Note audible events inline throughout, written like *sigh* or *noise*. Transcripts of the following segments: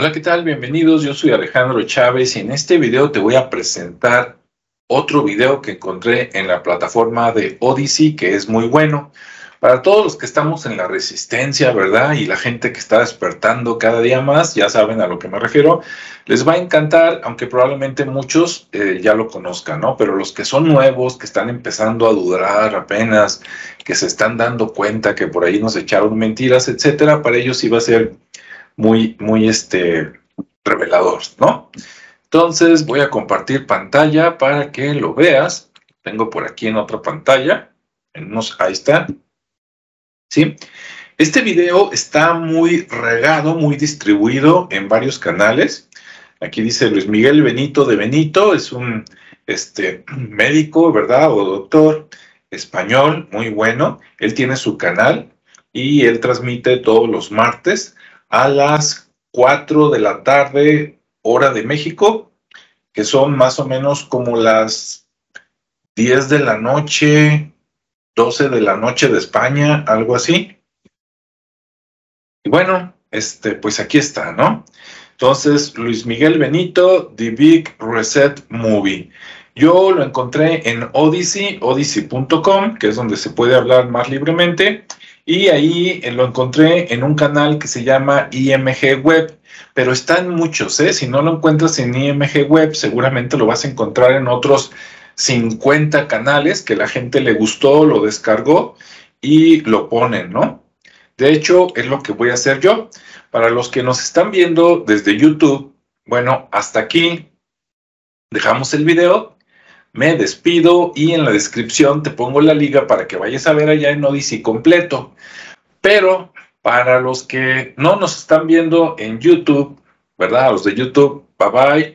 Hola, ¿qué tal? Bienvenidos. Yo soy Alejandro Chávez y en este video te voy a presentar otro video que encontré en la plataforma de Odyssey que es muy bueno. Para todos los que estamos en la resistencia, ¿verdad? Y la gente que está despertando cada día más, ya saben a lo que me refiero, les va a encantar, aunque probablemente muchos eh, ya lo conozcan, ¿no? Pero los que son nuevos, que están empezando a dudar apenas, que se están dando cuenta que por ahí nos echaron mentiras, etcétera, para ellos va a ser muy, muy este, revelador, ¿no? Entonces voy a compartir pantalla para que lo veas. Tengo por aquí en otra pantalla. En ahí está. ¿Sí? Este video está muy regado, muy distribuido en varios canales. Aquí dice Luis Miguel Benito de Benito, es un este, *clears throat* médico, ¿verdad? O doctor español, muy bueno. Él tiene su canal y él transmite todos los martes a las 4 de la tarde, hora de México, que son más o menos como las 10 de la noche, 12 de la noche de España, algo así. Y bueno, este, pues aquí está, ¿no? Entonces, Luis Miguel Benito, The Big Reset Movie. Yo lo encontré en Odyssey, odyssey.com, que es donde se puede hablar más libremente. Y ahí eh, lo encontré en un canal que se llama IMG Web, pero está en muchos, ¿eh? Si no lo encuentras en IMG Web, seguramente lo vas a encontrar en otros 50 canales que la gente le gustó, lo descargó y lo ponen, ¿no? De hecho, es lo que voy a hacer yo. Para los que nos están viendo desde YouTube, bueno, hasta aquí dejamos el video me despido y en la descripción te pongo la liga para que vayas a ver allá en Odyssey completo. Pero para los que no nos están viendo en YouTube, ¿verdad? Los de YouTube, bye bye,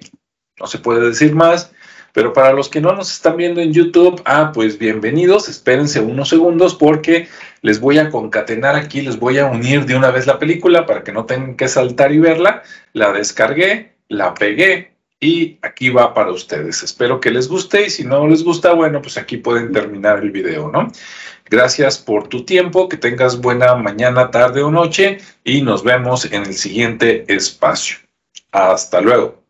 no se puede decir más. Pero para los que no nos están viendo en YouTube, ah, pues bienvenidos, espérense unos segundos porque les voy a concatenar aquí, les voy a unir de una vez la película para que no tengan que saltar y verla. La descargué, la pegué, y aquí va para ustedes. Espero que les guste y si no les gusta, bueno, pues aquí pueden terminar el video, ¿no? Gracias por tu tiempo, que tengas buena mañana, tarde o noche y nos vemos en el siguiente espacio. Hasta luego.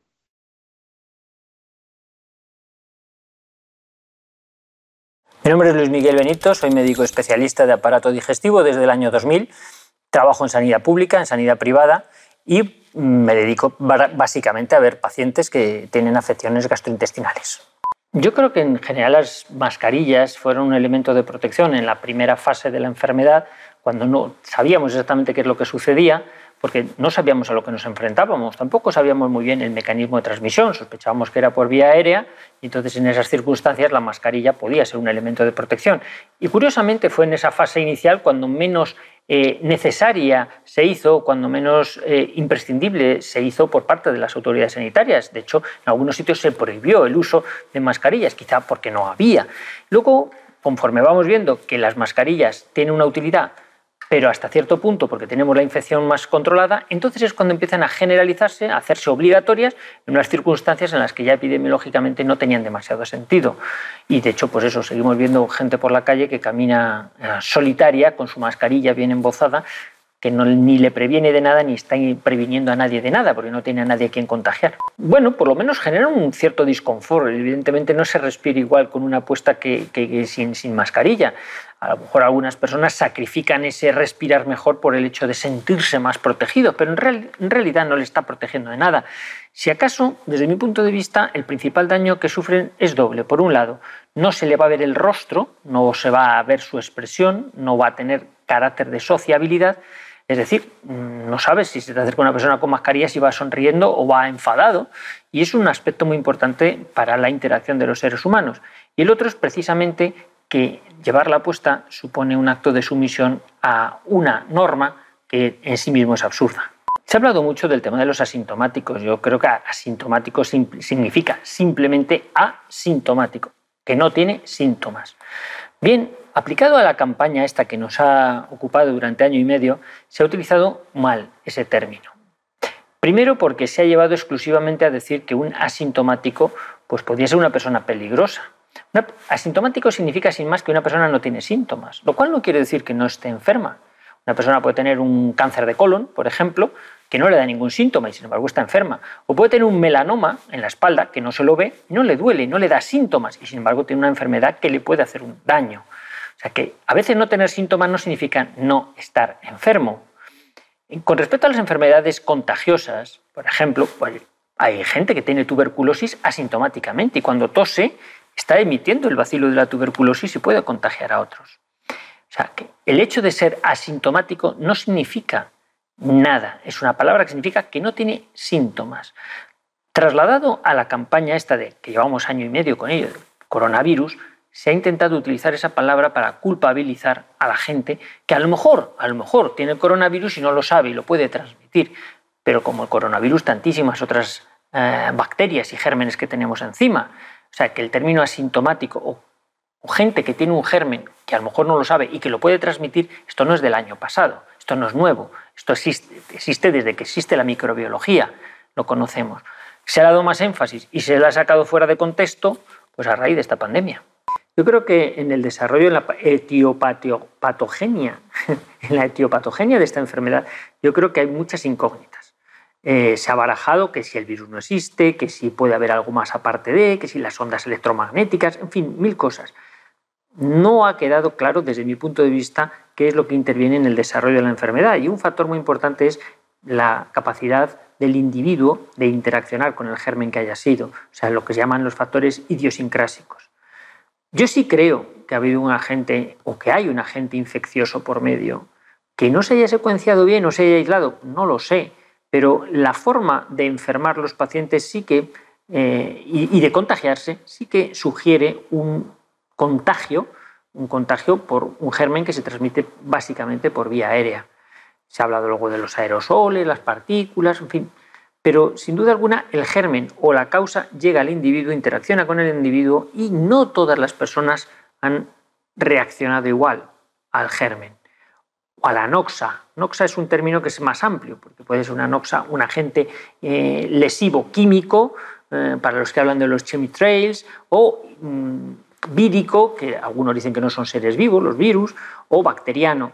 Mi nombre es Luis Miguel Benito, soy médico especialista de aparato digestivo desde el año 2000. Trabajo en sanidad pública, en sanidad privada y me dedico básicamente a ver pacientes que tienen afecciones gastrointestinales. Yo creo que en general las mascarillas fueron un elemento de protección en la primera fase de la enfermedad, cuando no sabíamos exactamente qué es lo que sucedía, porque no sabíamos a lo que nos enfrentábamos, tampoco sabíamos muy bien el mecanismo de transmisión, sospechábamos que era por vía aérea y entonces en esas circunstancias la mascarilla podía ser un elemento de protección. Y curiosamente fue en esa fase inicial cuando menos eh, necesaria se hizo, cuando menos eh, imprescindible se hizo por parte de las autoridades sanitarias. De hecho, en algunos sitios se prohibió el uso de mascarillas, quizá porque no había. Luego, conforme vamos viendo que las mascarillas tienen una utilidad pero hasta cierto punto, porque tenemos la infección más controlada, entonces es cuando empiezan a generalizarse, a hacerse obligatorias en unas circunstancias en las que ya epidemiológicamente no tenían demasiado sentido. Y de hecho, pues eso, seguimos viendo gente por la calle que camina eh, solitaria, con su mascarilla bien embozada, que no, ni le previene de nada ni está previniendo a nadie de nada, porque no tiene a nadie a quien contagiar. Bueno, por lo menos genera un cierto disconfort. Evidentemente no se respira igual con una apuesta que, sin, sin mascarilla. A lo mejor algunas personas sacrifican ese respirar mejor por el hecho de sentirse más protegido, pero en, en realidad no le está protegiendo de nada. Si acaso, desde mi punto de vista, el principal daño que sufren es doble. Por un lado, no se le va a ver el rostro, no se va a ver su expresión, no va a tener carácter de sociabilidad es decir, no sabes si se te acerca una persona con mascarilla si va sonriendo o va enfadado. Y es un aspecto muy importante para la interacción de los seres humanos. Y el otro es precisamente que llevarla puesta supone un acto de sumisión a una norma que en sí mismo es absurda. Se ha hablado mucho del tema de los asintomáticos. Yo creo que asintomático significa simplemente asintomático, que no tiene síntomas. Bien, Aplicado a la campaña esta que nos ha ocupado durante año y medio, se ha utilizado mal ese término. Primero porque se ha llevado exclusivamente a decir que un asintomático pues podría ser una persona peligrosa. asintomático significa sin más que una persona no tiene síntomas, lo cual no quiere decir que no esté enferma. Una persona puede tener un cáncer de colon, por ejemplo, que no le da ningún síntoma y sin embargo está enferma. O puede tener un melanoma en la espalda que no se lo ve no le duele, no le da síntomas y sin embargo tiene una enfermedad que le puede hacer un daño. Sea que a veces no tener síntomas no significa no estar enfermo. Con respecto a las enfermedades contagiosas, por ejemplo, pues, hay gente que tiene tuberculosis asintomáticamente y cuando tose está emitiendo el vacilo de la tuberculosis y puede contagiar a otros. O sea, que el hecho de ser asintomático no significa nada. Es una palabra que significa que no tiene síntomas. Trasladado a la campaña esta de que llevamos año y medio con ello, coronavirus, se ha intentado utilizar esa palabra para culpabilizar a la gente que a lo mejor, a lo mejor tiene el coronavirus y no lo sabe y lo puede transmitir. Pero como el coronavirus, tantísimas otras eh, bacterias y gérmenes que tenemos encima. O sea, que el término asintomático o, gente que tiene un germen que a lo mejor no lo sabe y que lo puede transmitir, esto no es del año pasado, esto no es nuevo, esto existe, existe desde que existe la microbiología, lo conocemos. Se ha dado más énfasis y se le ha sacado fuera de contexto pues a raíz de esta pandemia. Yo creo que en el desarrollo, en la etiopatogenia, *laughs* en la etiopatogenia de esta enfermedad, yo creo que hay muchas incógnitas. Eh, se ha barajado que si el virus no existe, que si puede haber algo más aparte de, que si las ondas electromagnéticas, en fin, mil cosas no ha quedado claro desde mi punto de vista qué es lo que interviene en el desarrollo de la enfermedad. Y un factor muy importante es la capacidad del individuo de interaccionar con el germen que haya sido, o sea, lo que se llaman los factores idiosincrásicos. Yo sí creo que ha habido un agente o que hay un agente infeccioso por medio que no se haya secuenciado bien o se haya aislado, no lo sé, pero la forma de enfermar los pacientes sí que, eh, y de contagiarse, sí que sugiere un contagio, un contagio por un germen que se transmite básicamente por vía aérea. Se ha hablado luego de los aerosoles, las partículas, en fin. Pero sin duda alguna el germen o la causa llega al individuo, interacciona con el individuo y no todas las personas han reaccionado igual al germen. O a la noxa. Noxa es un término que es más amplio, porque puede ser una noxa, un agente eh, lesivo químico, eh, para los que hablan de los chemitrails, o mm, vírico, que algunos dicen que no son seres vivos, los virus, o bacteriano,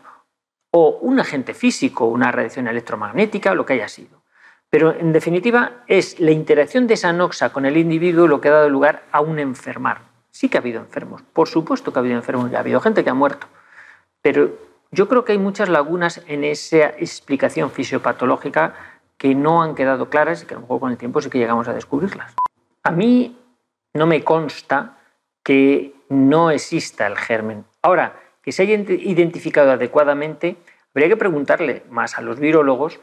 o un agente físico, una radiación electromagnética, lo que haya sido. Pero en definitiva es la interacción de esa noxa con el individuo lo que ha dado lugar a un enfermar. Sí que ha habido enfermos, por supuesto que ha habido enfermos, ya ha habido gente que ha muerto, pero yo creo que hay muchas lagunas en esa explicación fisiopatológica que no han quedado claras y que a lo mejor con el tiempo sí que llegamos a descubrirlas. A mí no me consta que no exista el germen. Ahora, que se haya identificado adecuadamente, habría que preguntarle más a los virólogos,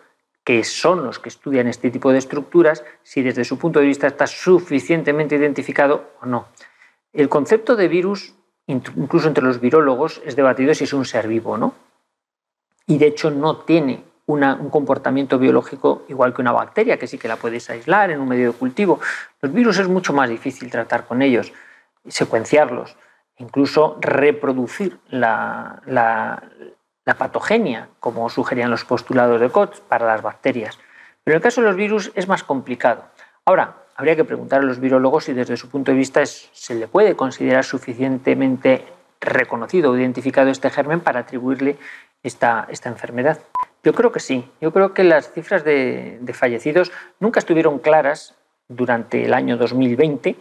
que son los que estudian este tipo de estructuras, si desde su punto de vista está suficientemente identificado o no. El concepto de virus, incluso entre los virólogos, es debatido si es un ser vivo o no. Y de hecho no tiene un comportamiento biológico igual que una bacteria, que sí que la puedes aislar en un medio de cultivo. Los virus es mucho más difícil tratar con ellos secuenciarlos, incluso reproducir la, patogenia, como sugerían los postulados de Koch, para las bacterias. Pero en el caso de los virus es más complicado. Ahora, habría que preguntar a los virólogos si desde su punto de vista se le puede considerar suficientemente reconocido o identificado este germen para atribuirle esta, esta enfermedad. Yo creo que sí. Yo creo que las cifras de, de fallecidos nunca estuvieron claras durante el año 2020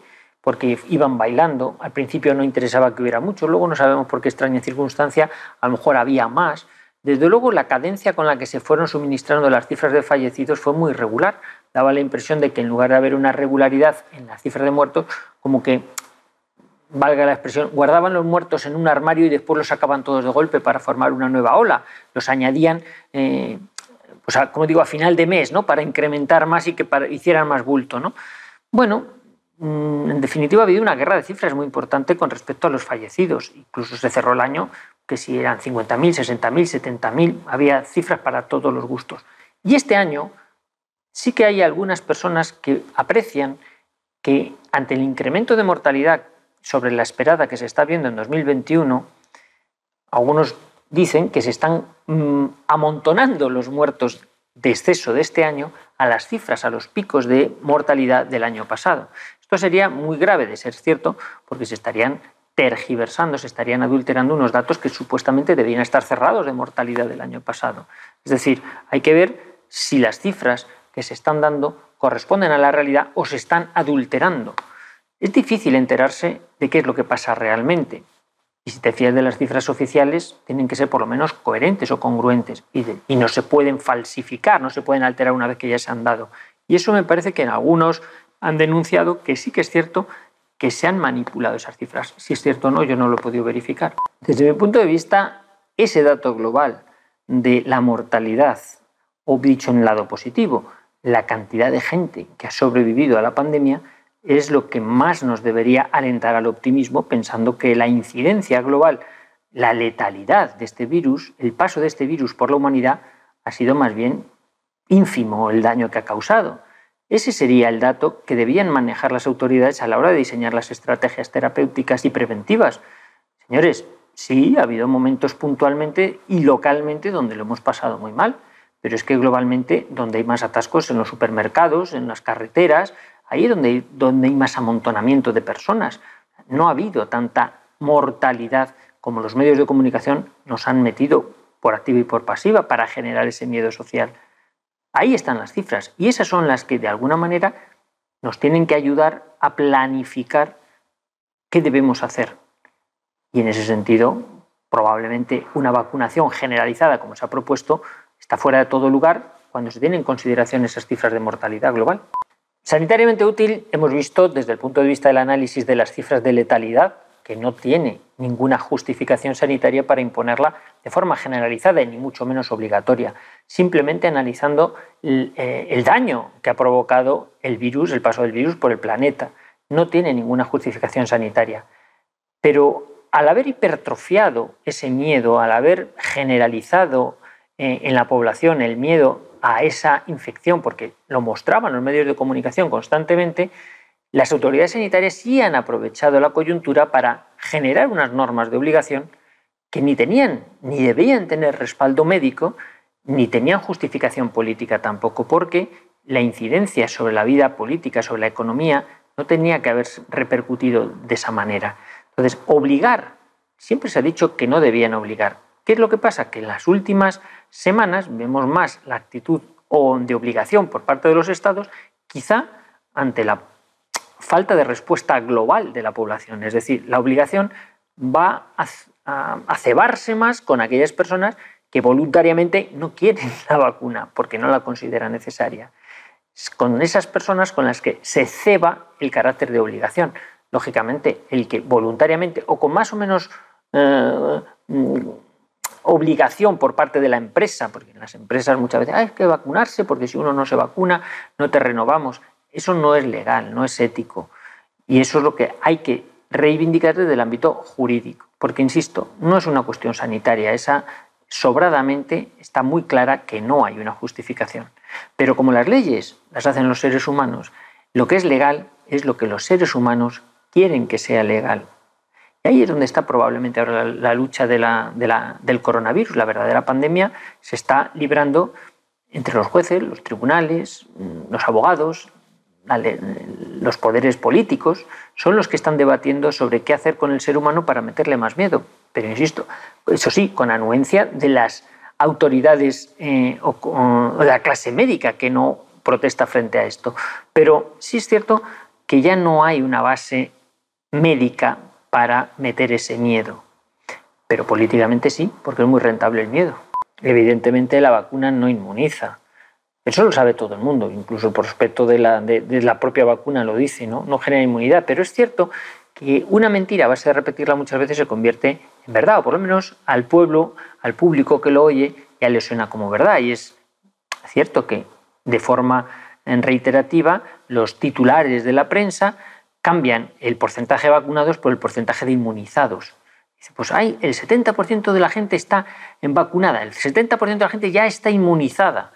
porque iban bailando. Al principio no interesaba que hubiera mucho, luego no sabemos por qué extraña circunstancia, a lo mejor había más. Desde luego, la cadencia con la que se fueron suministrando las cifras de fallecidos fue muy regular. Daba la impresión de que en lugar de haber una regularidad en la cifra de muertos, como que, valga la expresión, guardaban los muertos en un armario y después los sacaban todos de golpe para formar una nueva ola. Los añadían, pues como digo, a final de mes, ¿no? para incrementar más y que hicieran más bulto. ¿no? Bueno, en definitiva, ha habido una guerra de cifras muy importante con respecto a los fallecidos. Incluso se cerró el año que si eran 50.000, 60.000, 70.000, había cifras para todos los gustos. Y este año sí que hay algunas personas que aprecian que ante el incremento de mortalidad sobre la esperada que se está viendo en 2021, algunos dicen que se están mm, amontonando los muertos de exceso de este año a las cifras, a los picos de mortalidad del año pasado. Esto sería muy grave de ser cierto porque se estarían tergiversando, se estarían adulterando unos datos que supuestamente debían estar cerrados de mortalidad del año pasado. Es decir, hay que ver si las cifras que se están dando corresponden a la realidad o se están adulterando. Es difícil enterarse de qué es lo que pasa realmente. Y si te fías de las cifras oficiales, tienen que ser por lo menos coherentes o congruentes y, y, no se pueden falsificar, no se pueden alterar una vez que ya se han dado. Y eso me parece que en algunos han denunciado que sí que es cierto que se han manipulado esas cifras. Si es cierto o no, yo no lo he podido verificar. Desde mi punto de vista, ese dato global de la mortalidad, o dicho en el lado positivo, la cantidad de gente que ha sobrevivido a la pandemia, es lo que más nos debería alentar al optimismo, pensando que la incidencia global, la letalidad de este virus, el paso de este virus por la humanidad, ha sido más bien ínfimo el daño que ha causado. Ese sería el dato que debían manejar las autoridades a la hora de diseñar las estrategias terapéuticas y preventivas. Señores, sí, ha habido momentos puntualmente y localmente donde lo hemos pasado muy mal, pero es que globalmente donde hay más atascos en los supermercados, en las carreteras, ahí es donde, donde hay más amontonamiento de personas. No ha habido tanta mortalidad como los medios de comunicación nos han metido por activa y por pasiva para generar ese miedo social. Ahí están las cifras y esas son las que de alguna manera nos tienen que ayudar a planificar qué debemos hacer. Y en ese sentido, probablemente una vacunación generalizada, como se ha propuesto, está fuera de todo lugar cuando se tienen en consideración esas cifras de mortalidad global. Sanitariamente útil hemos visto desde el punto de vista del análisis de las cifras de letalidad que no tiene ninguna justificación sanitaria para imponerla de forma generalizada y ni mucho menos obligatoria, simplemente analizando eh, el, daño que ha provocado el virus, el paso del virus por el planeta. No tiene ninguna justificación sanitaria. Pero al haber hipertrofiado ese miedo, al haber generalizado eh, en la población el miedo a esa infección, porque lo mostraban los medios de comunicación constantemente, las autoridades sanitarias sí han aprovechado la coyuntura para generar unas normas de obligación que ni tenían ni debían tener respaldo médico, ni tenían justificación política tampoco, porque la incidencia sobre la vida política, sobre la economía, no tenía que haber repercutido de esa manera. Entonces, obligar, siempre se ha dicho que no debían obligar. ¿Qué es lo que pasa? Que en las últimas semanas vemos más la actitud de obligación por parte de los estados, quizá ante la falta de respuesta global de la población. Es decir, la obligación va a, cebarse más con aquellas personas que voluntariamente no quieren *laughs* la vacuna porque no la consideran necesaria. Con esas personas con las que se ceba el carácter de obligación. Lógicamente, el que voluntariamente o con más o menos eh, obligación por parte de la empresa, porque en las empresas muchas veces hay que vacunarse porque si uno no se vacuna no te renovamos. Eso no es legal, no es ético. Y eso es lo que hay que reivindicar desde el ámbito jurídico. Porque, insisto, no es una cuestión sanitaria. Esa sobradamente está muy clara que no hay una justificación. Pero como las leyes las hacen los seres humanos, lo que es legal es lo que los seres humanos quieren que sea legal. Y ahí es donde está probablemente ahora la, lucha del coronavirus. La verdadera pandemia se está librando entre los jueces, los tribunales, los abogados, los poderes políticos son los que están debatiendo sobre qué hacer con el ser humano para meterle más miedo. Pero insisto, eso sí, con anuencia de las autoridades eh, o, de la clase médica que no protesta frente a esto. Pero sí es cierto que ya no hay una base médica para meter ese miedo. Pero políticamente sí, porque es muy rentable el miedo. Evidentemente la vacuna no inmuniza. Eso lo sabe todo el mundo, incluso por respecto de la, de, la propia vacuna lo dice, ¿no? no genera inmunidad, pero es cierto que una mentira a base de repetirla muchas veces se convierte en verdad, o por lo menos al pueblo, al público que lo oye, ya le suena como verdad. Y es cierto que de forma reiterativa los titulares de la prensa cambian el porcentaje de vacunados por el porcentaje de inmunizados. Pues hay, el 70% de la gente está vacunada, el 70% de la gente ya está inmunizada.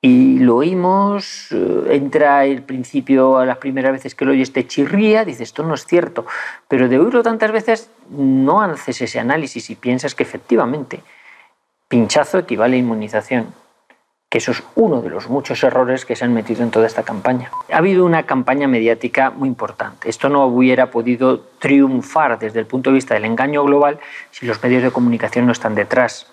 Y lo oímos, eh, entra el principio a las primeras veces que lo oyes te chirría, dices, esto no es cierto. Pero de oírlo tantas veces no haces ese análisis y piensas que efectivamente pinchazo equivale a inmunización. Que eso es uno de los muchos errores que se han metido en toda esta campaña. Ha habido una campaña mediática muy importante. Esto no hubiera podido triunfar desde el punto de vista del engaño global si los medios de comunicación no están detrás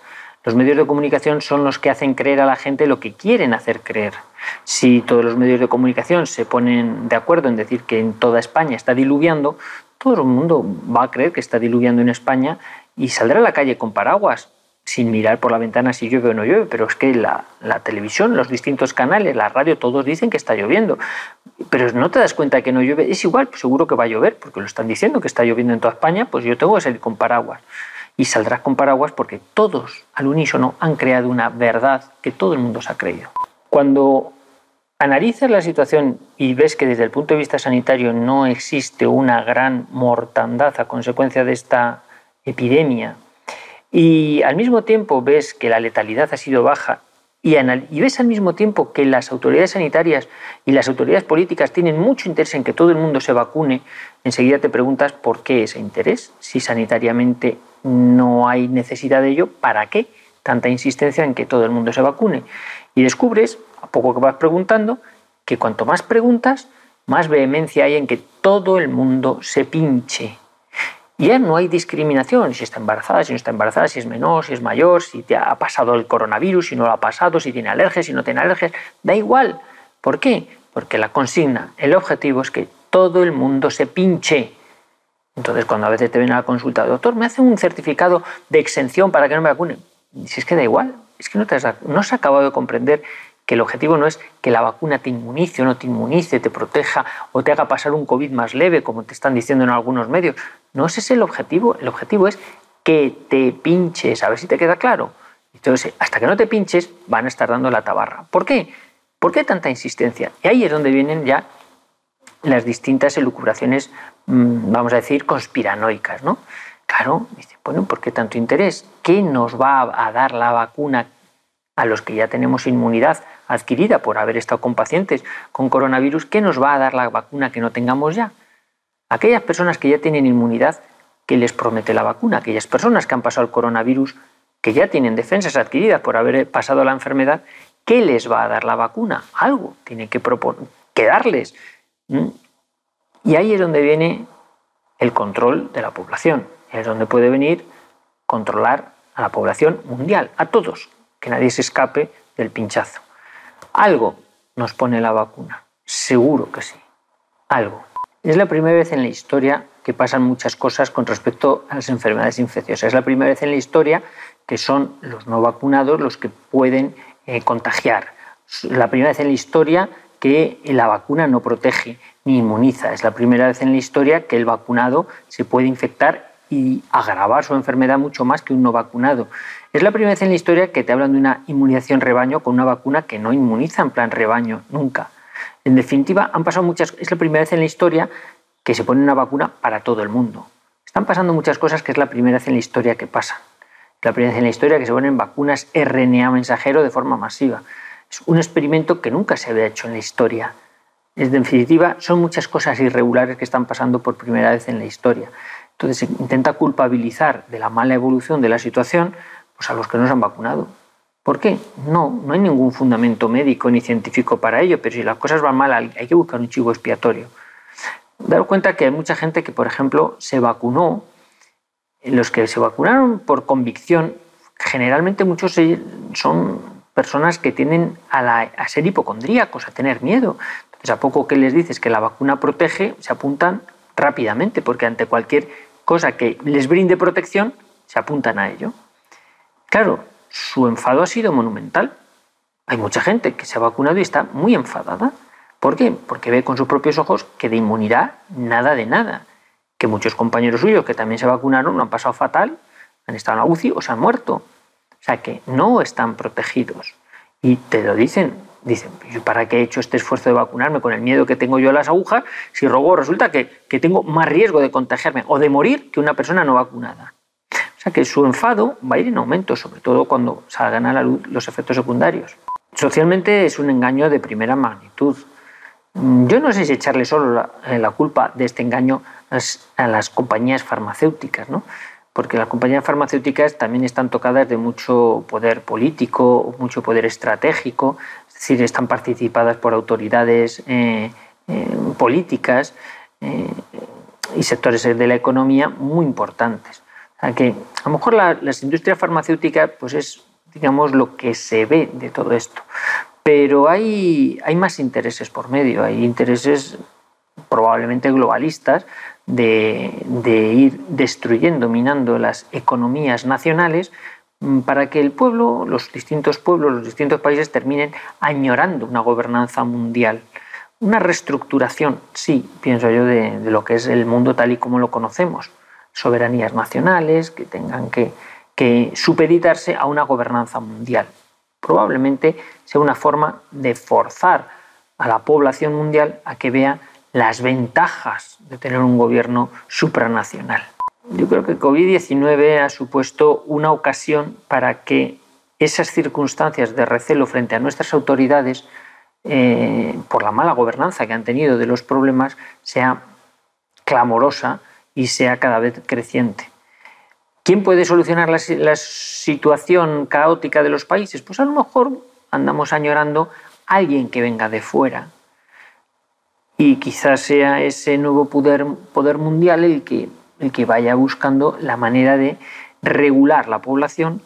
Los medios de comunicación son los que hacen creer a la gente lo que quieren hacer creer. Si todos los medios de comunicación se ponen de acuerdo en decir que en toda España está diluviando, todo el mundo va a creer que está diluviando en España y saldrá a la calle con paraguas sin mirar por la ventana si llueve o no llueve, pero es que la, televisión, los distintos canales, la radio, todos dicen que está lloviendo. Pero no te das cuenta que no llueve, es igual, pues seguro que va a llover, porque lo están diciendo que está lloviendo en toda España, pues yo tengo que salir con paraguas. Y saldrás con paraguas porque todos al unísono han creado una verdad que todo el mundo se ha creído. Cuando analizas la situación y ves que desde el punto de vista sanitario no existe una gran mortandad a consecuencia de esta epidemia y al mismo tiempo ves que la letalidad ha sido baja y, ves al mismo tiempo que las autoridades sanitarias y las autoridades políticas tienen mucho interés en que todo el mundo se vacune, enseguida te preguntas por qué ese interés. Si sanitariamente no hay necesidad de ello, ¿para qué tanta insistencia en que todo el mundo se vacune? Y descubres, a poco que vas preguntando, que cuanto más preguntas, más vehemencia hay en que todo el mundo se pinche ya no hay discriminación, si está embarazada, si no está embarazada, si es menor, si es mayor, si te ha pasado el coronavirus, si no lo ha pasado, si tiene alergias, si no tiene alergias, da igual. ¿Por qué? Porque la consigna, el objetivo es que todo el mundo se pinche. Entonces, cuando a veces te ven a la consulta, doctor, me hace un certificado de exención para que no me vacune. Si es que da igual, es que no, te has acabado de comprender que el objetivo no es que la vacuna te inmunice o no te inmunice, te proteja o te haga pasar un COVID más leve, como te están diciendo en algunos medios. No ese es el objetivo. El objetivo es que te pinches, a ver si te queda claro. Entonces, hasta que no te pinches, van a estar dando la tabarra. ¿Por qué? ¿Por qué tanta insistencia? Y ahí es donde vienen ya las distintas elucubraciones, mm, vamos a decir, conspiranoicas, ¿no? Claro, dice, bueno, ¿por qué tanto interés? ¿Qué nos va a dar la vacuna a los que ya tenemos inmunidad adquirida por haber estado con pacientes con coronavirus, ¿qué nos va a dar la vacuna que no tengamos ya? Aquellas personas que ya tienen inmunidad, ¿qué les promete la vacuna? Aquellas personas que han pasado el coronavirus, que ya tienen defensas adquiridas por haber pasado la enfermedad, ¿qué les va a dar la vacuna? Algo tiene que, que darles. Y ahí es donde viene el control de la población. Es donde puede venir controlar a la población mundial, a todos, que nadie se escape del pinchazo. Algo nos pone la vacuna, seguro que sí, algo. Es la primera vez en la historia que pasan muchas cosas con respecto a las enfermedades infecciosas. Es la primera vez en la historia que son los no vacunados los que pueden eh, contagiar. La primera vez en la historia que la vacuna no protege ni inmuniza. Es la primera vez en la historia que el vacunado se puede infectar y agravar su enfermedad mucho más que un no vacunado. Es la primera vez en la historia que te hablan de una inmunización rebaño con una vacuna que no inmuniza en plan rebaño nunca. En definitiva, han pasado muchas, es la primera vez en la historia que se pone una vacuna para todo el mundo. Están pasando muchas cosas que es la primera vez en la historia que pasan. Es la primera vez en la historia que se ponen vacunas RNA mensajero de forma masiva. Es un experimento que nunca se había hecho en la historia. En definitiva, son muchas cosas irregulares que están pasando por primera vez en la historia. Entonces intenta culpabilizar de la mala evolución de la situación pues a los que no se han vacunado. ¿Por qué? No, no hay ningún fundamento médico ni científico para ello, pero si las cosas van mal hay que buscar un chivo expiatorio. Dar cuenta que hay mucha gente que, por ejemplo, se vacunó, los que se vacunaron por convicción, generalmente muchos son personas que tienden a, a ser hipocondríacos, a tener miedo. Entonces, a poco que les dices que la vacuna protege, se apuntan rápidamente, porque ante cualquier cosa que les brinde protección, se apuntan a ello. Claro, su enfado ha sido monumental. Hay mucha gente que se ha vacunado y está muy enfadada. ¿Por qué? Porque ve con sus propios ojos que de inmunidad nada de nada. Que muchos compañeros suyos que también se vacunaron lo han pasado fatal, han estado en la UCI o se han muerto. O sea que no están protegidos. Y te lo dicen, dicen, ¿para qué he hecho este esfuerzo de vacunarme con el miedo que tengo yo a las agujas si luego resulta que, que tengo más riesgo de contagiarme o de morir que una persona no vacunada? que su enfado va a ir en aumento, sobre todo cuando salgan a la luz los efectos secundarios. Socialmente es un engaño de primera magnitud. Mm, yo no sé si echarle solo la, eh, culpa de este engaño a las compañías farmacéuticas, ¿no? Porque las compañías farmacéuticas también están tocadas de mucho poder político, mucho poder estratégico, es decir, están participadas por autoridades eh, eh, políticas y sectores de la economía muy importantes que a lo mejor las industrias farmacéuticas pues es digamos, lo que se ve de todo esto. Pero hay, hay más intereses por medio, hay intereses probablemente globalistas de, ir destruyendo, minando las economías nacionales mm, para que el pueblo, los distintos pueblos, los distintos países terminen añorando una gobernanza mundial. Una reestructuración, sí, pienso yo, de, de, lo que es el mundo tal y como lo conocemos. Soberanías nacionales que tengan que, que supeditarse a una gobernanza mundial. Probablemente sea una forma de forzar a la población mundial a que vea las ventajas de tener un gobierno supranacional. Yo creo que COVID-19 ha supuesto una ocasión para que esas circunstancias de recelo frente a nuestras autoridades eh, por la mala gobernanza que han tenido de los problemas sea clamorosa y sea cada vez creciente. ¿Quién puede solucionar la, la, situación caótica de los países? Pues a lo mejor andamos añorando a alguien que venga de fuera, y quizás sea ese nuevo poder, mundial el que, el que vaya buscando la manera de regular la población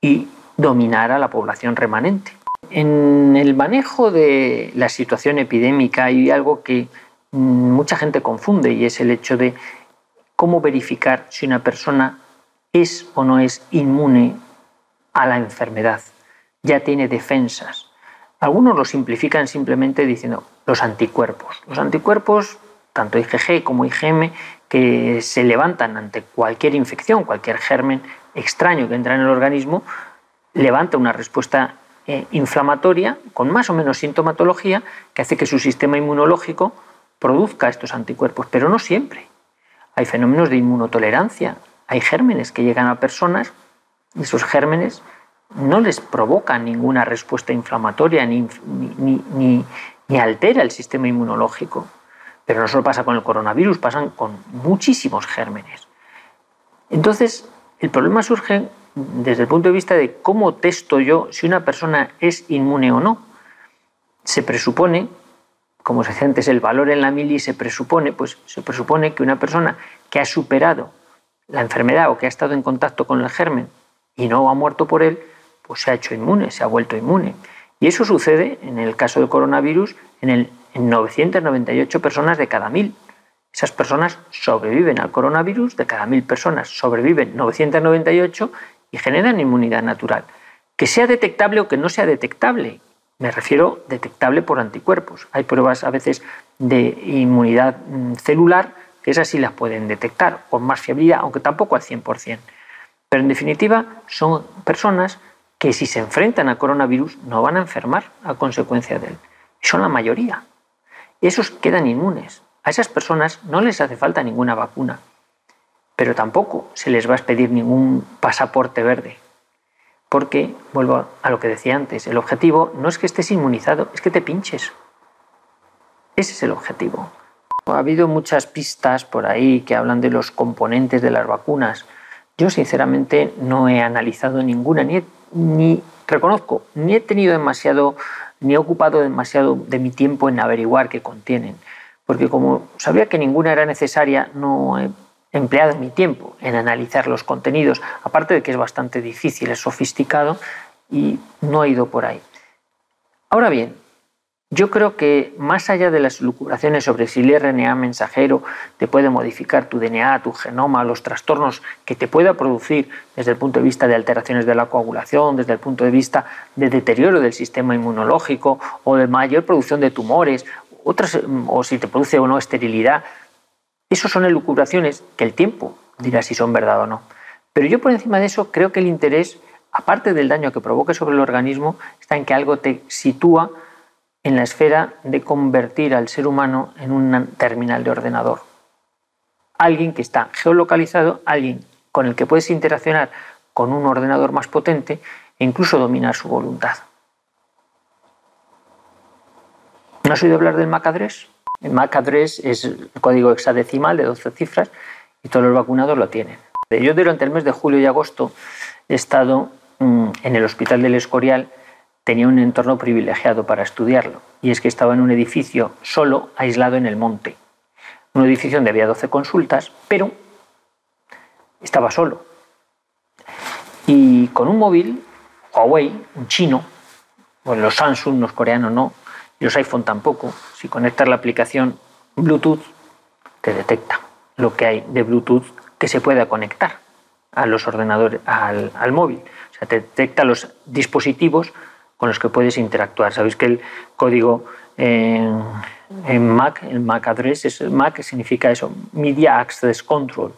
y dominar a la población remanente. En el manejo de la situación epidémica hay algo que mucha gente confunde y es el hecho de cómo verificar si una persona es o no es inmune a la enfermedad, ya tiene defensas. Algunos lo simplifican simplemente diciendo los anticuerpos. Los anticuerpos, tanto IgG como IgM, que se levantan ante cualquier infección, cualquier germen extraño que entra en el organismo, levanta una respuesta eh, inflamatoria con más o menos sintomatología que hace que su sistema inmunológico produzca estos anticuerpos, pero no siempre. Hay fenómenos de inmunotolerancia, hay gérmenes que llegan a personas y esos gérmenes no les provoca ninguna respuesta inflamatoria ni, ni, altera el sistema inmunológico. Pero no solo pasa con el coronavirus, pasan con muchísimos gérmenes. Entonces, el problema surge desde el punto de vista de cómo testo yo si una persona es inmune o no. Se presupone, como se dice antes, el valor en la mili se presupone, pues se presupone que una persona que ha superado la enfermedad o que ha estado en contacto con el germen y no ha muerto por él, pues se ha hecho inmune, se ha vuelto inmune. Y eso sucede en el caso del coronavirus en, el, 998 personas de cada mil. Esas personas sobreviven al coronavirus, de cada mil personas sobreviven 998 y generan inmunidad natural. Que sea detectable o que no sea detectable, me refiero detectable por anticuerpos. Hay pruebas a veces de inmunidad mm, celular que esas sí las pueden detectar con más fiabilidad, aunque tampoco al 100%. Pero en definitiva son personas que si se enfrentan al coronavirus no van a enfermar a consecuencia de él. Son la mayoría. Esos quedan inmunes. A esas personas no les hace falta ninguna vacuna, pero tampoco se les va a pedir ningún pasaporte verde. Porque, vuelvo a lo que decía antes, el objetivo no es que estés inmunizado, es que te pinches. Ese es el objetivo. Ha habido muchas pistas por ahí que hablan de los componentes de las vacunas. Yo sinceramente no he analizado ninguna, ni he ni reconozco, ni he tenido demasiado, ni he ocupado demasiado de mi tiempo en averiguar qué contienen, porque como sabía que ninguna era necesaria, no he empleado mi tiempo en analizar los contenidos, aparte de que es bastante difícil, es sofisticado y no he ido por ahí. Ahora bien, yo creo que más allá de las lucubraciones sobre si el RNA mensajero te puede modificar tu DNA, tu genoma, los trastornos que te pueda producir desde el punto de vista de alteraciones de la coagulación, desde el punto de vista de deterioro del sistema inmunológico o de mayor producción de tumores, otras, o si te produce o no esterilidad, esos son elucubraciones que el tiempo dirá si son verdad o no. Pero yo por encima de eso creo que el interés, aparte del daño que provoque sobre el organismo, está en que algo te sitúa en la esfera de convertir al ser humano en un terminal de ordenador. Alguien que está geolocalizado, alguien con el que puedes interaccionar con un ordenador más potente e incluso dominar su voluntad. ¿No has oído hablar del MAC address? El MAC address es el código hexadecimal de 12 cifras y todos los vacunados lo tienen. Yo durante el mes de julio y agosto he estado mm, en el Hospital del Escorial tenía un entorno privilegiado para estudiarlo, y es que estaba en un edificio solo, aislado en el monte. Un edificio donde había 12 consultas, pero estaba solo. Y con un móvil, Huawei, un chino, bueno, los Samsung, los coreanos no, y los iPhone tampoco. Si conectas la aplicación Bluetooth, te detecta lo que hay de Bluetooth que se pueda conectar a los ordenadores, al, al móvil. O sea, te detecta los dispositivos con los que puedes interactuar. Sabéis que el código en, Mac, el MAC address, es, MAC significa eso, Media Access Control,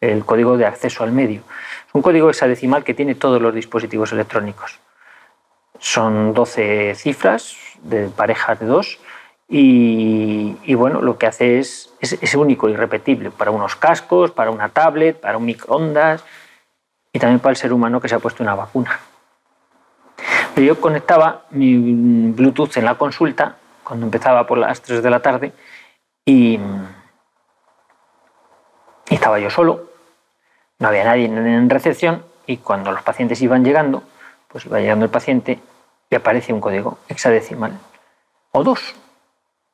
el código de acceso al medio. Es un código hexadecimal que tiene todos los dispositivos electrónicos. Son 12 cifras de parejas de dos y, bueno, lo que hace es, es, es único y repetible para unos cascos, para una tablet, para un microondas y también para el ser humano que se ha puesto una vacuna. Yo conectaba mi Bluetooth en la consulta cuando empezaba por las 3 de la tarde y, estaba yo solo, no había nadie en recepción y cuando los pacientes iban llegando, pues iba llegando el paciente y aparece un código hexadecimal o dos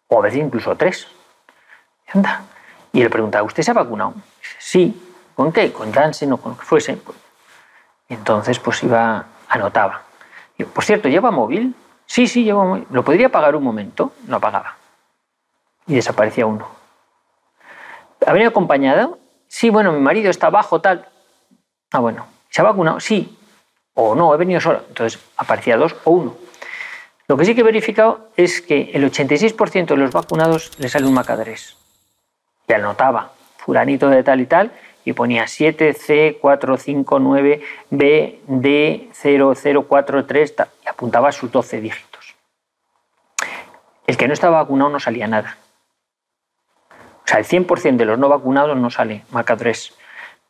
o a veces incluso tres. Y anda. Y le preguntaba, ¿usted se ha vacunado? Sí. ¿Con qué? Con Janssen o con lo que fuese. Y entonces pues iba, anotaba. Por cierto, ¿lleva móvil? Sí, sí, lleva móvil. ¿Lo podría pagar un momento? No apagaba. Y desaparecía uno. ¿Ha venido acompañado? Sí, bueno, mi marido está abajo, tal. Ah, bueno. ¿Se ha vacunado? Sí. O no, he venido solo. Entonces aparecía dos o uno. Lo que sí que he verificado es que el 86% de los vacunados le sale un macadrés. Y anotaba fulanito de tal y tal y ponía 7C459BD0043 y apuntaba sus 12 dígitos. El que no estaba vacunado no salía nada. O sea, el 100% de los no vacunados no sale macadrés,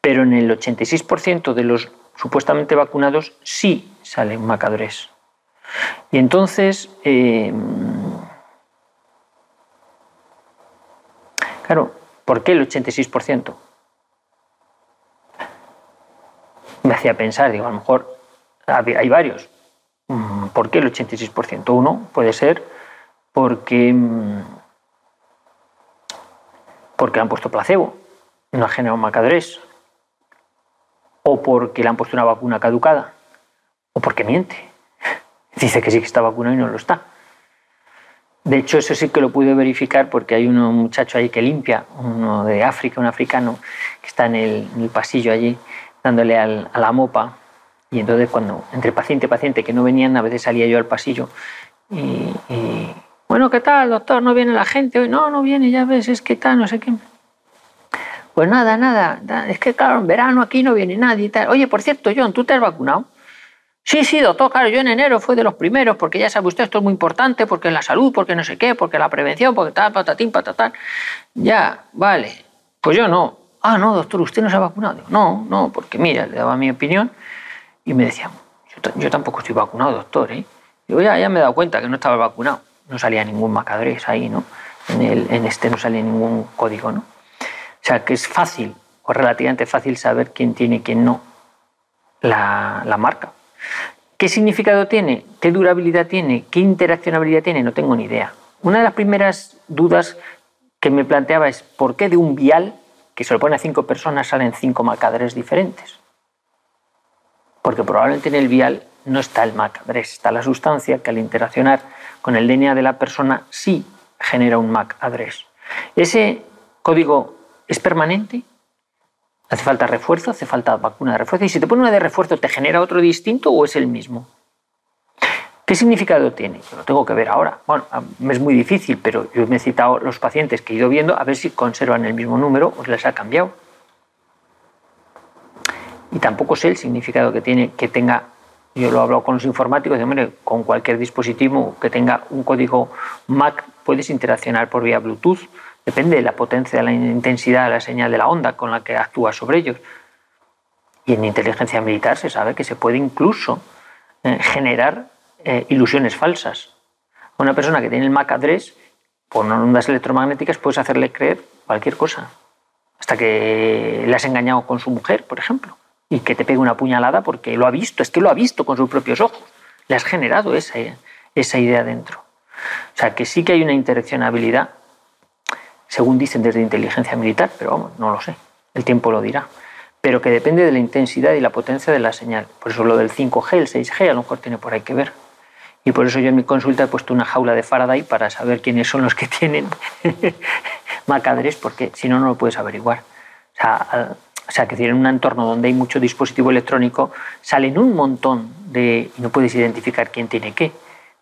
pero en el 86% de los supuestamente vacunados sí sale un macadrés. Y entonces, eh, claro, ¿por qué el 86%? Me hacía pensar, digo, a lo mejor hay varios. Mm, ¿Por qué el 86%? Uno puede ser porque, mm, porque han puesto placebo, no ha generado macadrés, o porque le han puesto una vacuna caducada, o porque miente *laughs* dice que sí que está vacunado y no lo está. De hecho, eso sí que lo pude verificar porque hay un muchacho ahí que limpia, uno de África, un africano, que está en el, pasillo allí dándole al, a la mopa. Y entonces cuando entre paciente y paciente que no venían, a veces salía yo al pasillo y, y, bueno, ¿qué tal, doctor? ¿No viene la gente hoy? No, no viene, ya ves, es que tal, no sé qué. Pues nada, nada, es que claro, en verano aquí no viene nadie y tal. Oye, por cierto, John, ¿tú te has vacunado? Sí, sí, doctor, claro, yo en enero fue de los primeros, porque ya sabe usted, esto es muy importante, porque la salud, porque no sé qué, porque la prevención, porque tal, patatín, patatán. Ya, vale. Pues yo no. Ah, no, doctor, ¿usted no se ha vacunado? No, no, porque mira, le daba mi opinión y me decía, yo, yo tampoco estoy vacunado, doctor, ¿eh? Digo, ya, ya me he dado cuenta que no estaba vacunado. No salía ningún macadrés ahí, ¿no? En, el, en este no salía ningún código, ¿no? O sea, que es fácil, o relativamente fácil, saber quién tiene y quién no la, la marca. ¿Qué significado tiene? ¿Qué durabilidad tiene? ¿Qué interaccionabilidad tiene? No tengo ni idea. Una de las primeras dudas que me planteaba es ¿por qué de un vial que se lo pone a cinco personas salen cinco macadres diferentes? Porque probablemente en el vial no está el MAC-adres, está la sustancia que al interaccionar con el DNA de la persona sí genera un MAC-adres. ¿Ese código es permanente? ¿Hace falta refuerzo? ¿Hace falta vacuna de refuerzo? Y si te pone una de refuerzo, ¿te genera otro distinto o es el mismo? ¿Qué significado tiene? Yo lo tengo que ver ahora. Bueno, es muy difícil, pero yo me he citado los pacientes que he ido viendo a ver si conservan el mismo número o les ha cambiado. Y tampoco sé el significado que tiene que tenga, yo lo he hablado con los informáticos, de, con cualquier dispositivo que tenga un código MAC puedes interaccionar por vía Bluetooth Depende de la potencia, de la intensidad de la señal de la onda con la que actúa sobre ellos. Y en inteligencia militar se sabe que se puede incluso eh, generar eh, ilusiones falsas. Una persona que tiene el MAC address, por ondas electromagnéticas, puedes hacerle creer cualquier cosa. Hasta que le has engañado con su mujer, por ejemplo, y que te pegue una puñalada porque lo ha visto, es que lo ha visto con sus propios ojos. Le has generado esa, esa idea dentro. O sea, que sí que hay una interaccionabilidad según dicen desde inteligencia militar, pero vamos, no lo sé, el tiempo lo dirá. pero que depende de la intensidad y la potencia de la señal. Por eso lo del 5G, el 6G, a lo mejor tiene por ahí que ver. Y por eso yo en mi consulta he puesto una jaula de Faraday para saber quiénes son los que tienen *laughs* macadres, porque si no, no lo puedes averiguar. O sea, o sea, que en un entorno donde hay mucho dispositivo electrónico, salen un montón de... y no puedes identificar quién tiene qué.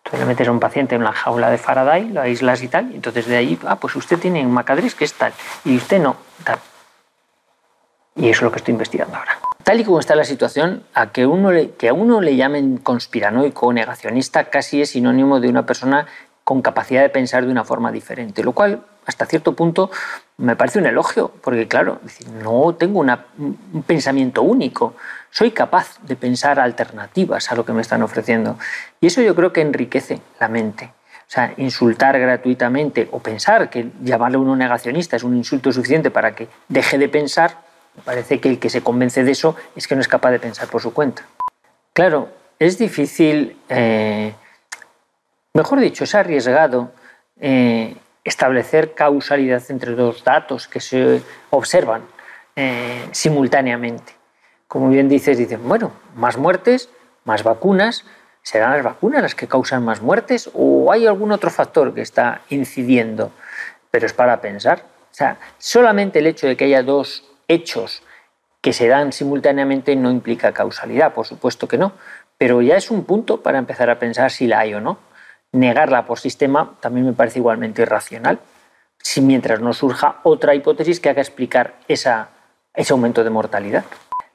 Entonces le metes a un paciente en una jaula de Faraday, lo aíslas y tal, y entonces de ahí, ah, pues usted tiene un macadres que es tal, y usted no, tal. Y eso es lo que estoy investigando ahora. Tal y como está la situación, a que, uno que a uno le llamen conspiranoico o negacionista casi es sinónimo de una persona con capacidad de pensar de una forma diferente, lo cual hasta cierto punto me parece un elogio, porque claro, no tengo un pensamiento único, soy capaz de pensar alternativas a lo que me están ofreciendo. Y eso yo creo que enriquece la mente. O sea, insultar gratuitamente o pensar que llamarle a uno negacionista es un insulto suficiente para que deje de pensar, parece que el que se convence de eso es que no es capaz de pensar por su cuenta. Claro, es difícil, eh, mejor dicho, es arriesgado eh, establecer causalidad entre dos datos que se observan eh, simultáneamente. Como bien dices, dicen, bueno, más muertes, más vacunas, ¿serán las vacunas las que causan más muertes o hay algún otro factor que está incidiendo? Pero es para pensar. O sea, solamente el hecho de que haya dos hechos que se dan simultáneamente no implica causalidad, por supuesto que no, pero ya es un punto para empezar a pensar si la hay o no. Negarla por sistema también me parece igualmente irracional, si mientras no surja otra hipótesis que haga explicar esa, ese aumento de mortalidad.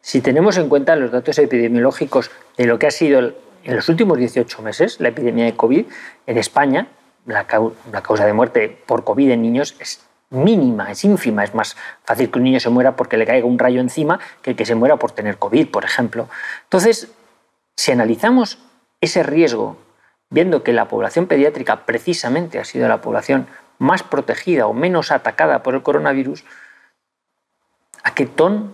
Si tenemos en cuenta los datos epidemiológicos de lo que ha sido en los últimos 18 meses la epidemia de COVID en España, la, causa de muerte por COVID en niños es mínima, es ínfima. Es más fácil que un niño se muera porque le caiga un rayo encima que el que se muera por tener COVID, por ejemplo. Entonces, si analizamos ese riesgo, viendo que la población pediátrica precisamente ha sido la población más protegida o menos atacada por el coronavirus, ¿a qué ton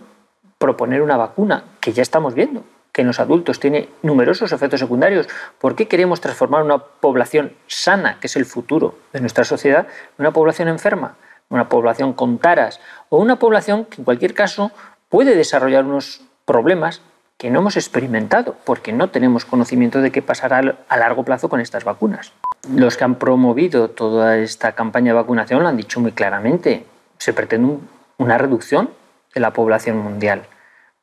proponer una vacuna que ya estamos viendo? que en los adultos tiene numerosos efectos secundarios. ¿Por qué queremos transformar una población sana, que es el futuro de nuestra sociedad, en una población enferma? Una población con taras o una población que en cualquier caso puede desarrollar unos problemas que no hemos experimentado porque no tenemos conocimiento de qué pasará a largo plazo con estas vacunas. Los que han promovido toda esta campaña de vacunación lo han dicho muy claramente. Se pretende una reducción de la población mundial.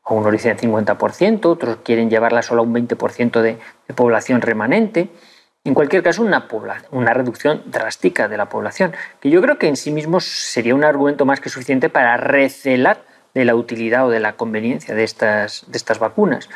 A unos dicen 50%, otros quieren llevarla solo a un 20% de población remanente. En cualquier caso, una, reducción drástica de la población, que yo creo que en sí mismo sería un argumento más que suficiente para recelar de la utilidad o de la conveniencia de estas, de estas vacunas.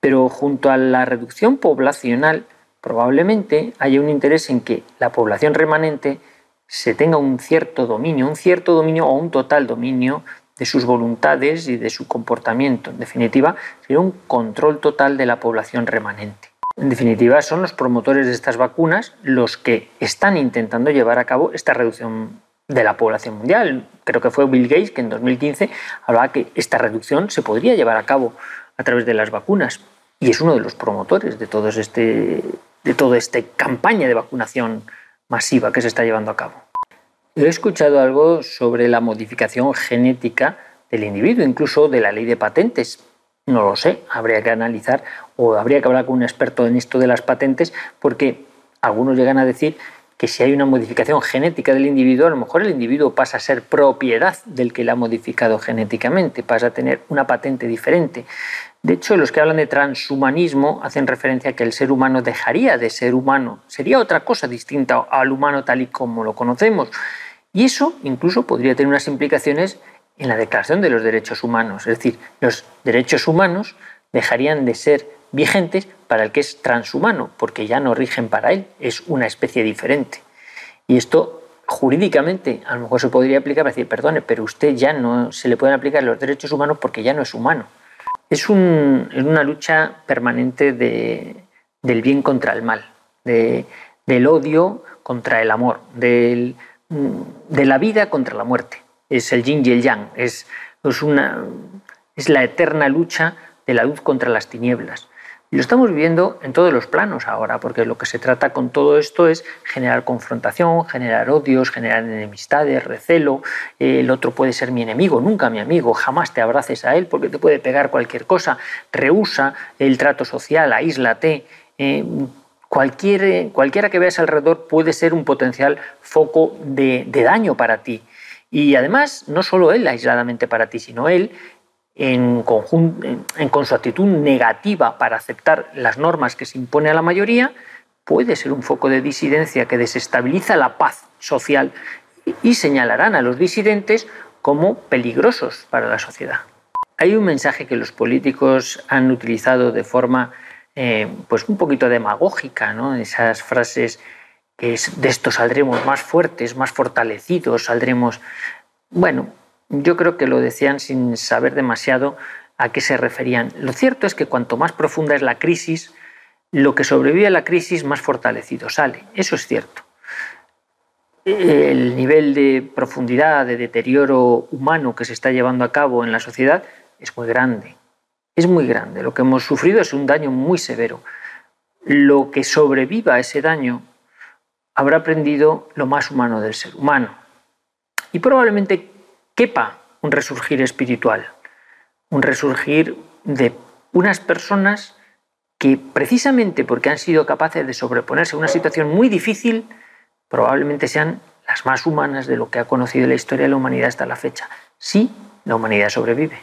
Pero junto a la reducción poblacional, probablemente haya un interés en que la población remanente se tenga un cierto dominio, un cierto dominio o un total dominio de sus voluntades y de su comportamiento. En definitiva, sería un control total de la población remanente. En definitiva, son los promotores de estas vacunas los que están intentando llevar a cabo esta reducción de la población mundial. Creo que fue Bill Gates que en 2015 hablaba que esta reducción se podría llevar a cabo a través de las vacunas. Y es uno de los promotores de, todo este, toda esta campaña de vacunación masiva que se está llevando a cabo. He escuchado algo sobre la modificación genética del individuo, incluso de la ley de patentes, no lo sé, habría que analizar o habría que hablar con un experto en esto de las patentes porque algunos llegan a decir que si hay una modificación genética del individuo, a lo mejor el individuo pasa a ser propiedad del que la ha modificado genéticamente, pasa a tener una patente diferente. De hecho, los que hablan de transhumanismo hacen referencia a que el ser humano dejaría de ser humano, sería otra cosa distinta al humano tal y como lo conocemos. Y eso incluso podría tener unas implicaciones en la Declaración de los Derechos Humanos. Es decir, los derechos humanos dejarían de ser vigentes para el que es transhumano, porque ya no rigen para él, es una especie diferente. Y esto jurídicamente a lo mejor se podría aplicar para decir, perdone, pero usted ya no se le pueden aplicar los derechos humanos porque ya no es humano. Es, una lucha permanente del bien contra el mal, del odio contra el amor, de la vida contra la muerte es el yin y el yang, es, es, una, es la eterna lucha de la luz contra las tinieblas. Y lo estamos viendo en todos los planos ahora, porque lo que se trata con todo esto es generar confrontación, generar odios, generar enemistades, recelo. El otro puede ser mi enemigo, nunca mi amigo, jamás te abraces a él porque te puede pegar cualquier cosa. Rehúsa el trato social, aíslate. Eh, cualquier, cualquiera que veas alrededor puede ser un potencial foco de daño para ti. Y además, no solo él aisladamente para ti, sino él en, con su actitud negativa para aceptar las normas que se impone a la mayoría, puede ser un foco de disidencia que desestabiliza la paz social y señalarán a los disidentes como peligrosos para la sociedad. Hay un mensaje que los políticos han utilizado de forma eh, pues un poquito demagógica, ¿no? esas frases que es, de esto saldremos más fuertes, más fortalecidos, saldremos... Bueno, yo creo que lo decían sin saber demasiado a qué se referían. Lo cierto es que cuanto más profunda es la crisis, lo que sobrevive a la crisis más fortalecido sale. Eso es cierto. El nivel de profundidad, de deterioro humano que se está llevando a cabo en la sociedad es muy grande. Es muy grande. Lo que hemos sufrido es un daño muy severo. Lo que sobreviva a ese daño habrá aprendido lo más humano del ser humano. Y probablemente quepa un resurgir espiritual, un resurgir de unas personas que precisamente porque han sido capaces de sobreponerse a una situación muy difícil, probablemente sean las más humanas de lo que ha conocido la historia de la humanidad hasta la fecha. Sí, la humanidad sobrevive.